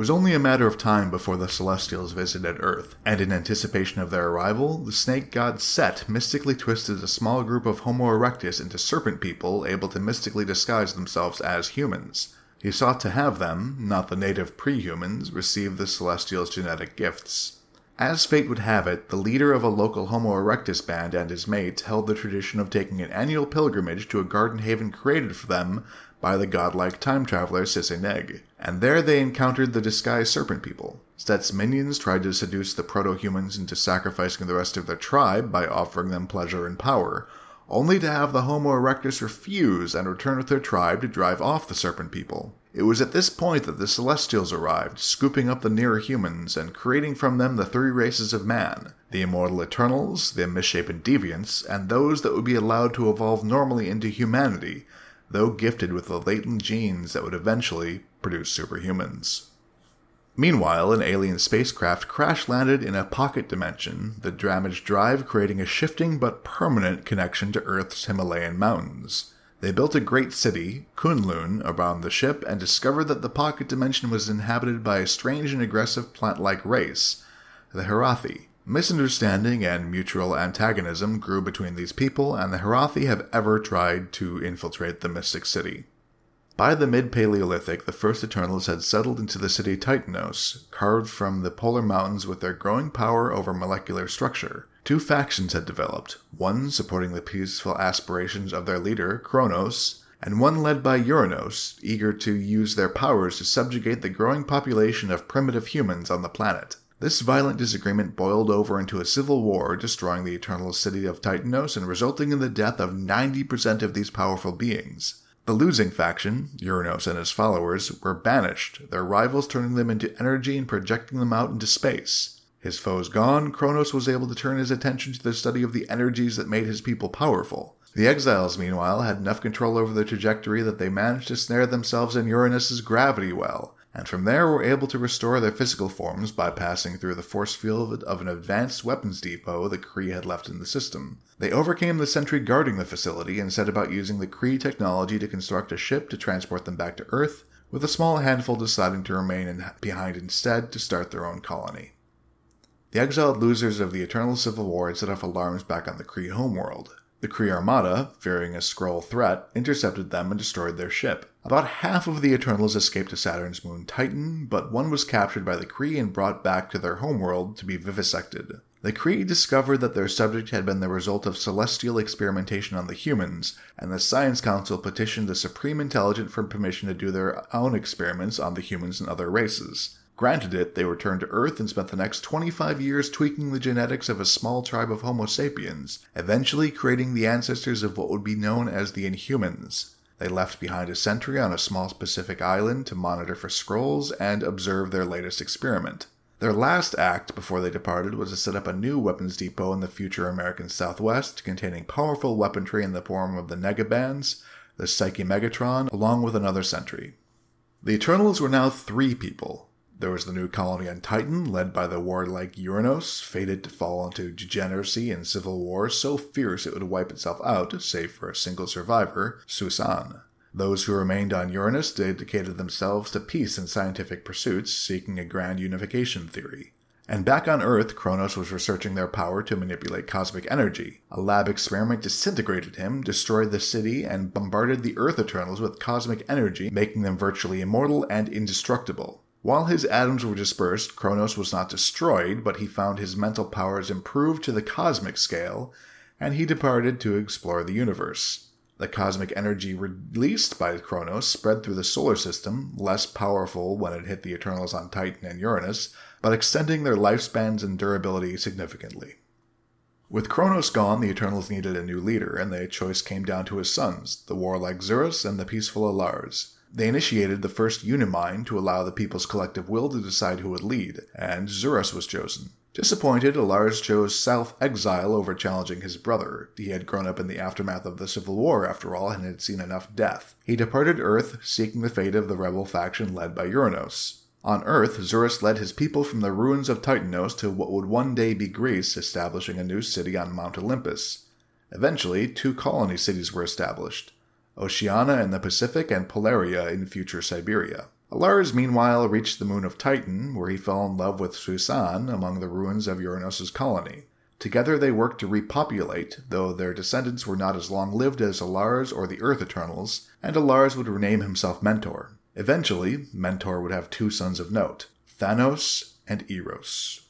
was only a matter of time before the Celestials visited Earth, and in anticipation of their arrival, the snake god Set mystically twisted a small group of Homo erectus into serpent people able to mystically disguise themselves as humans. He sought to have them, not the native pre-humans, receive the Celestials' genetic gifts. As fate would have it, the leader of a local Homo erectus band and his mate held the tradition of taking an annual pilgrimage to a garden haven created for them by the godlike time traveler Sise-Neg, and there they encountered the disguised serpent people. Set's minions tried to seduce the proto-humans into sacrificing the rest of their tribe by offering them pleasure and power, only to have the Homo erectus refuse and return with their tribe to drive off the serpent people. It was at this point that the Celestials arrived, scooping up the nearer humans and creating from them the three races of man the immortal Eternals, the misshapen Deviants, and those that would be allowed to evolve normally into humanity, though gifted with the latent genes that would eventually produce superhumans. Meanwhile, an alien spacecraft crash landed in a pocket dimension, the damaged drive creating a shifting but permanent connection to Earth's Himalayan mountains. They built a great city, K'un-Lun, around the ship and discovered that the pocket dimension was inhabited by a strange and aggressive plant like race, the H'ylthri. Misunderstanding and mutual antagonism grew between these people, and the H'ylthri have ever tried to infiltrate the Mystic City. By the mid Paleolithic, the first Eternals had settled into the city Titanos, carved from the polar mountains with their growing power over molecular structure. Two factions had developed, one supporting the peaceful aspirations of their leader, Kronos, and one led by Uranos, eager to use their powers to subjugate the growing population of primitive humans on the planet. This violent disagreement boiled over into a civil war, destroying the eternal city of Titanos and resulting in the death of 90% of these powerful beings. The losing faction, Uranos and his followers, were banished, their rivals turning them into energy and projecting them out into space. His foes gone, Kronos was able to turn his attention to the study of the energies that made his people powerful. The exiles, meanwhile, had enough control over their trajectory that they managed to snare themselves in Uranus's gravity well, and from there were able to restore their physical forms by passing through the force field of an advanced weapons depot the Kree had left in the system. They overcame the sentry guarding the facility and set about using the Kree technology to construct a ship to transport them back to Earth, with a small handful deciding to remain in, behind instead to start their own colony. The exiled losers of the Eternal Civil War had set off alarms back on the Kree homeworld. The Kree Armada, fearing a Skrull threat, intercepted them and destroyed their ship. About half of the Eternals escaped to Saturn's moon Titan, but one was captured by the Kree and brought back to their homeworld to be vivisected. The Kree discovered that their subject had been the result of celestial experimentation on the humans, and the Science Council petitioned the Supreme Intelligence for permission to do their own experiments on the humans and other races. Granted it, they returned to Earth and spent the next 25 years tweaking the genetics of a small tribe of Homo sapiens, eventually creating the ancestors of what would be known as the Inhumans. They left behind a sentry on a small Pacific island to monitor for Skrulls and observe their latest experiment. Their last act before they departed was to set up a new weapons depot in the future American Southwest containing powerful weaponry in the form of the Negabands, the Psyche Magnitron, along with another sentry. The Eternals were now three people, there was the new colony on Titan, led by the warlike Uranos, fated to fall into degeneracy and civil war so fierce it would wipe itself out, save for a single survivor, Sui-San. Those who remained on Uranus dedicated themselves to peace and scientific pursuits, seeking a grand unification theory. And back on Earth, Kronos was researching their power to manipulate cosmic energy. A lab experiment disintegrated him, destroyed the city, and bombarded the Earth Eternals with cosmic energy, making them virtually immortal and indestructible. While his atoms were dispersed, Kronos was not destroyed, but he found his mental powers improved to the cosmic scale, and he departed to explore the universe. The cosmic energy released by Kronos spread through the solar system, less powerful when it hit the Eternals on Titan and Uranus, but extending their lifespans and durability significantly. With Kronos gone, the Eternals needed a new leader, and the choice came down to his sons, the warlike Zuras and the peaceful Alars. They initiated the first Unimind to allow the people's collective will to decide who would lead, and Zuras was chosen. Disappointed, Alars chose self exile over challenging his brother. He had grown up in the aftermath of the Civil War, after all, and had seen enough death. He departed Earth, seeking the fate of the rebel faction led by Uranos. On Earth, Zuras led his people from the ruins of Titanos to what would one day be Greece, establishing a new city on Mount Olympus. Eventually, two colony cities were established. Oceania in the Pacific, and Polaria in future Siberia. Alars, meanwhile, reached the moon of Titan, where he fell in love with Sui-San among the ruins of Uranos' colony. Together they worked to repopulate, though their descendants were not as long lived as Alars or the Earth Eternals, and Alars would rename himself Mentor. Eventually, Mentor would have two sons of note, Thanos and Eros.